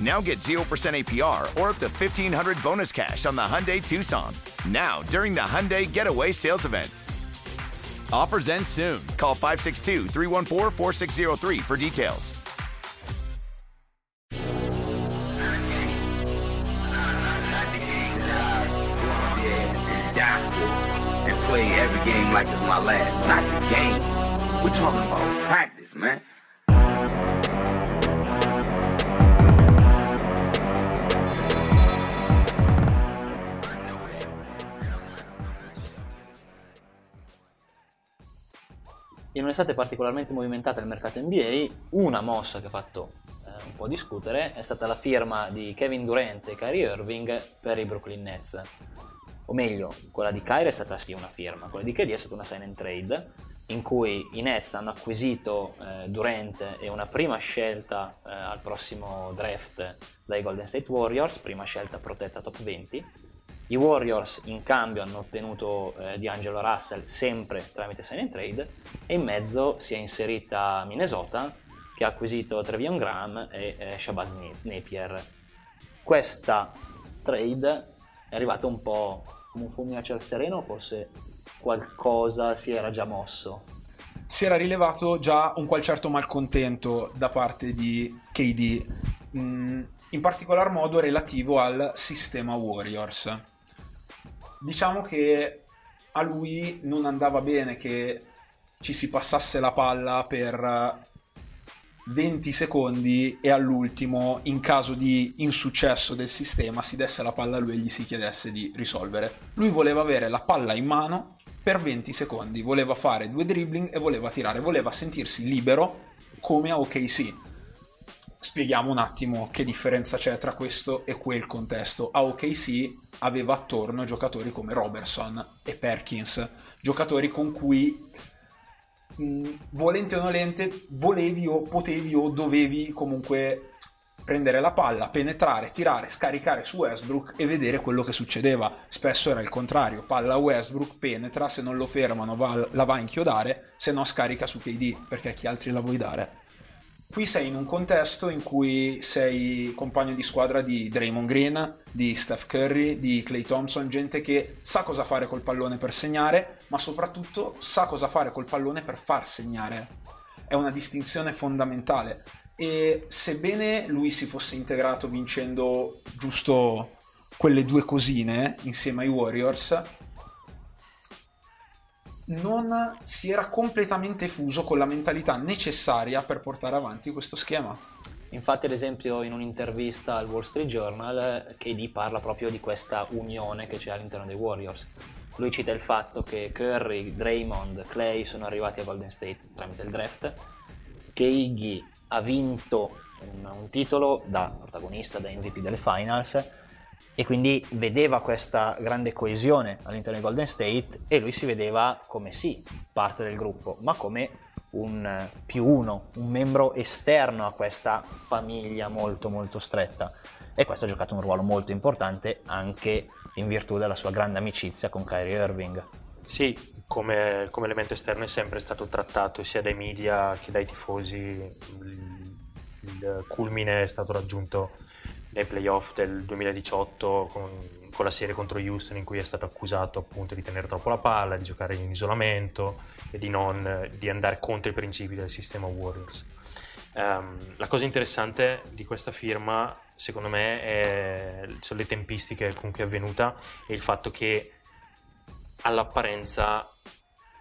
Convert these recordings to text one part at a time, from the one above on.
Now get 0% APR or up to 1500 bonus cash on the Hyundai Tucson. Now, during the Hyundai Getaway Sales Event. Offers end soon. Call 562 314 4603 for details. and play every game like it's my last. Not the game. We're talking about practice, man. Un'estate particolarmente movimentata nel mercato NBA, una mossa che ha fatto eh, un po' discutere è stata la firma di Kevin Durant e Kyrie Irving per i Brooklyn Nets. O meglio, quella di Kyrie è stata sì una firma, quella di KD è stata una sign and trade in cui i Nets hanno acquisito eh, Durant e una prima scelta eh, al prossimo draft dai Golden State Warriors, prima scelta protetta top 20. I Warriors in cambio hanno ottenuto eh, D'Angelo Russell sempre tramite sign and trade e in mezzo si è inserita Minnesota che ha acquisito Trevion Graham e eh, Shabazz Napier. Questa trade è arrivata un po' come un fulmine a ciel sereno, forse qualcosa si era già mosso. Si era rilevato già un qual certo malcontento da parte di KD, mm, in particolar modo relativo al sistema Warriors. Diciamo che a lui non andava bene che ci si passasse la palla per 20 secondi e all'ultimo, in caso di insuccesso del sistema, si desse la palla a lui e gli si chiedesse di risolvere. Lui voleva avere la palla in mano per 20 secondi, voleva fare due dribbling e voleva tirare, voleva sentirsi libero come a OKC. Spieghiamo un attimo che differenza c'è tra questo e quel contesto. A OKC aveva attorno giocatori come Robertson e Perkins, giocatori con cui mh, volente o nolente volevi o potevi o dovevi comunque prendere la palla, penetrare, tirare, scaricare su Westbrook e vedere quello che succedeva. Spesso era il contrario, palla a Westbrook, penetra, se non lo fermano va, la va a inchiodare, se no scarica su KD, perché a chi altri la vuoi dare? Qui sei in un contesto in cui sei compagno di squadra di Draymond Green, di Steph Curry, di Clay Thompson, gente che sa cosa fare col pallone per segnare, ma soprattutto sa cosa fare col pallone per far segnare. È una distinzione fondamentale. E sebbene lui si fosse integrato vincendo giusto quelle due cosine insieme ai Warriors, non si era completamente fuso con la mentalità necessaria per portare avanti questo schema. Infatti, ad esempio, in un'intervista al Wall Street Journal, KD parla proprio di questa unione che c'è all'interno dei Warriors. Lui cita il fatto che Curry, Draymond, Clay sono arrivati a Golden State tramite il draft, che Iggy ha vinto un, un titolo da protagonista, da MVP delle finals, e quindi vedeva questa grande coesione all'interno di Golden State e lui si vedeva come sì, parte del gruppo, ma come un più uno, un membro esterno a questa famiglia molto molto stretta. E questo ha giocato un ruolo molto importante anche in virtù della sua grande amicizia con Kyrie Irving. Sì, come, come elemento esterno è sempre stato trattato sia dai media che dai tifosi. Il, il culmine è stato raggiunto nei playoff del 2018 con, con, la serie contro Houston in cui è stato accusato appunto di tenere troppo la palla, di giocare in isolamento e di, non, di andare contro i principi del sistema Warriors. Um, la cosa interessante di questa firma secondo me è, sono le tempistiche con cui è avvenuta e il fatto che all'apparenza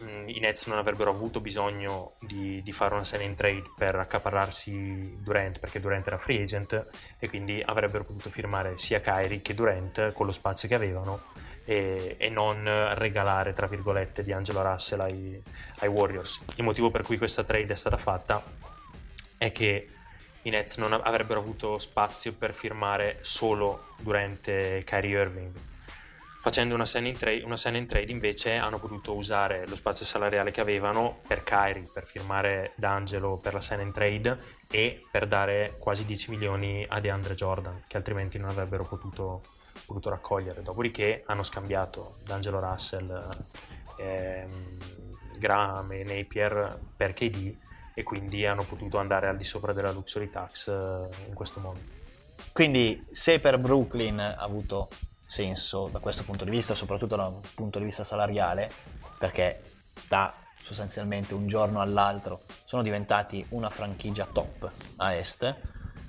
mh, i Nets non avrebbero avuto bisogno di, di, fare una sign trade per accaparrarsi Durant perché Durant era free agent e quindi avrebbero potuto firmare sia Kyrie che Durant con lo spazio che avevano e, e non regalare tra virgolette di Angelo Russell ai, ai Warriors il motivo per cui questa trade è stata fatta è che i Nets non avrebbero avuto spazio per firmare solo durante Kyrie Irving. Facendo una sign, in trade, una sign in trade invece hanno potuto usare lo spazio salariale che avevano per Kyrie, per firmare D'Angelo per la sign in trade e per dare quasi 10 milioni a DeAndre Jordan, che altrimenti non avrebbero potuto, potuto raccogliere. Dopodiché hanno scambiato D'Angelo Russell, ehm, Graham e Napier per KD e quindi hanno potuto andare al di sopra della luxury tax eh, in questo modo. Quindi se per Brooklyn ha avuto senso da questo punto di vista, soprattutto da un punto di vista salariale, perché da sostanzialmente un giorno all'altro sono diventati una franchigia top a est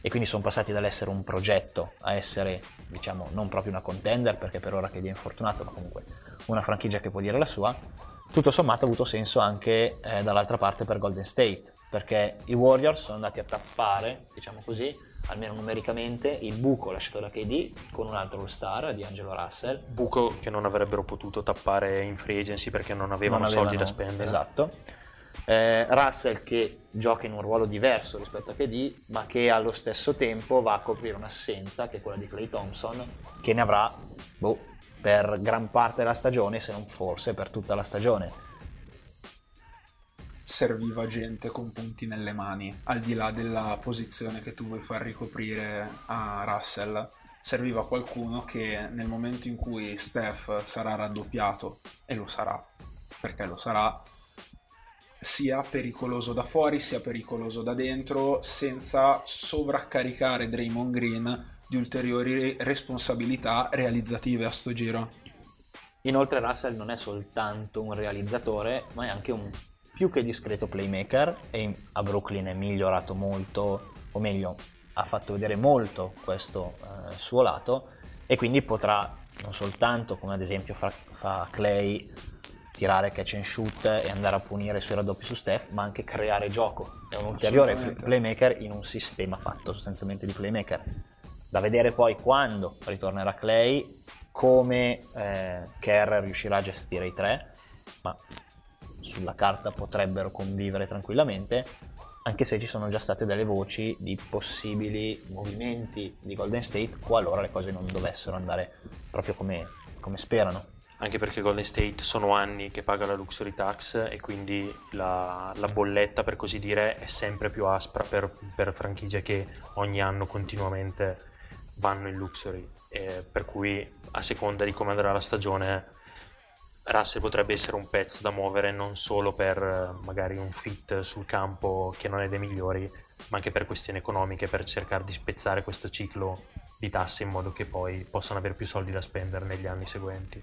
e quindi sono passati dall'essere un progetto a essere, diciamo, non proprio una contender perché per ora che è infortunato, ma comunque una franchigia che può dire la sua, tutto sommato ha avuto senso anche eh, dall'altra parte per Golden State, perché i Warriors sono andati a tappare, diciamo così, almeno numericamente, il buco lasciato da KD con un altro all-star di Angelo Russell. Buco che non avrebbero potuto tappare in free agency perché non avevano, non avevano soldi da spendere. Esatto. Eh, Russell che gioca in un ruolo diverso rispetto a KD, ma che allo stesso tempo va a coprire un'assenza che è quella di Clay Thompson, che ne avrà boh, per gran parte della stagione, se non forse per tutta la stagione. Serviva gente con punti nelle mani, al di là della posizione che tu vuoi far ricoprire a Russell. Serviva qualcuno che nel momento in cui Steph sarà raddoppiato, e lo sarà, perché lo sarà, sia pericoloso da fuori sia pericoloso da dentro, senza sovraccaricare Draymond Green di ulteriori responsabilità realizzative a sto giro. Inoltre Russell non è soltanto un realizzatore, ma è anche un più che discreto playmaker e a Brooklyn è migliorato molto, o meglio, ha fatto vedere molto questo eh, suo lato e quindi potrà non soltanto, come ad esempio fa, fa Clay, tirare catch and shoot e andare a punire i suoi raddoppi su Steph, ma anche creare gioco. È un ulteriore playmaker in un sistema fatto sostanzialmente di playmaker da vedere poi quando ritornerà Clay, come eh, Kerr riuscirà a gestire i tre, ma sulla carta potrebbero convivere tranquillamente, anche se ci sono già state delle voci di possibili movimenti di Golden State qualora le cose non dovessero andare proprio come, come sperano. Anche perché Golden State sono anni che paga la luxury tax e quindi la, la bolletta per così dire è sempre più aspra per, per franchigie che ogni anno continuamente vanno in luxury, eh, per cui a seconda di come andrà la stagione Russell potrebbe essere un pezzo da muovere non solo per eh, magari un fit sul campo che non è dei migliori, ma anche per questioni economiche, per cercare di spezzare questo ciclo di tasse in modo che poi possano avere più soldi da spendere negli anni seguenti.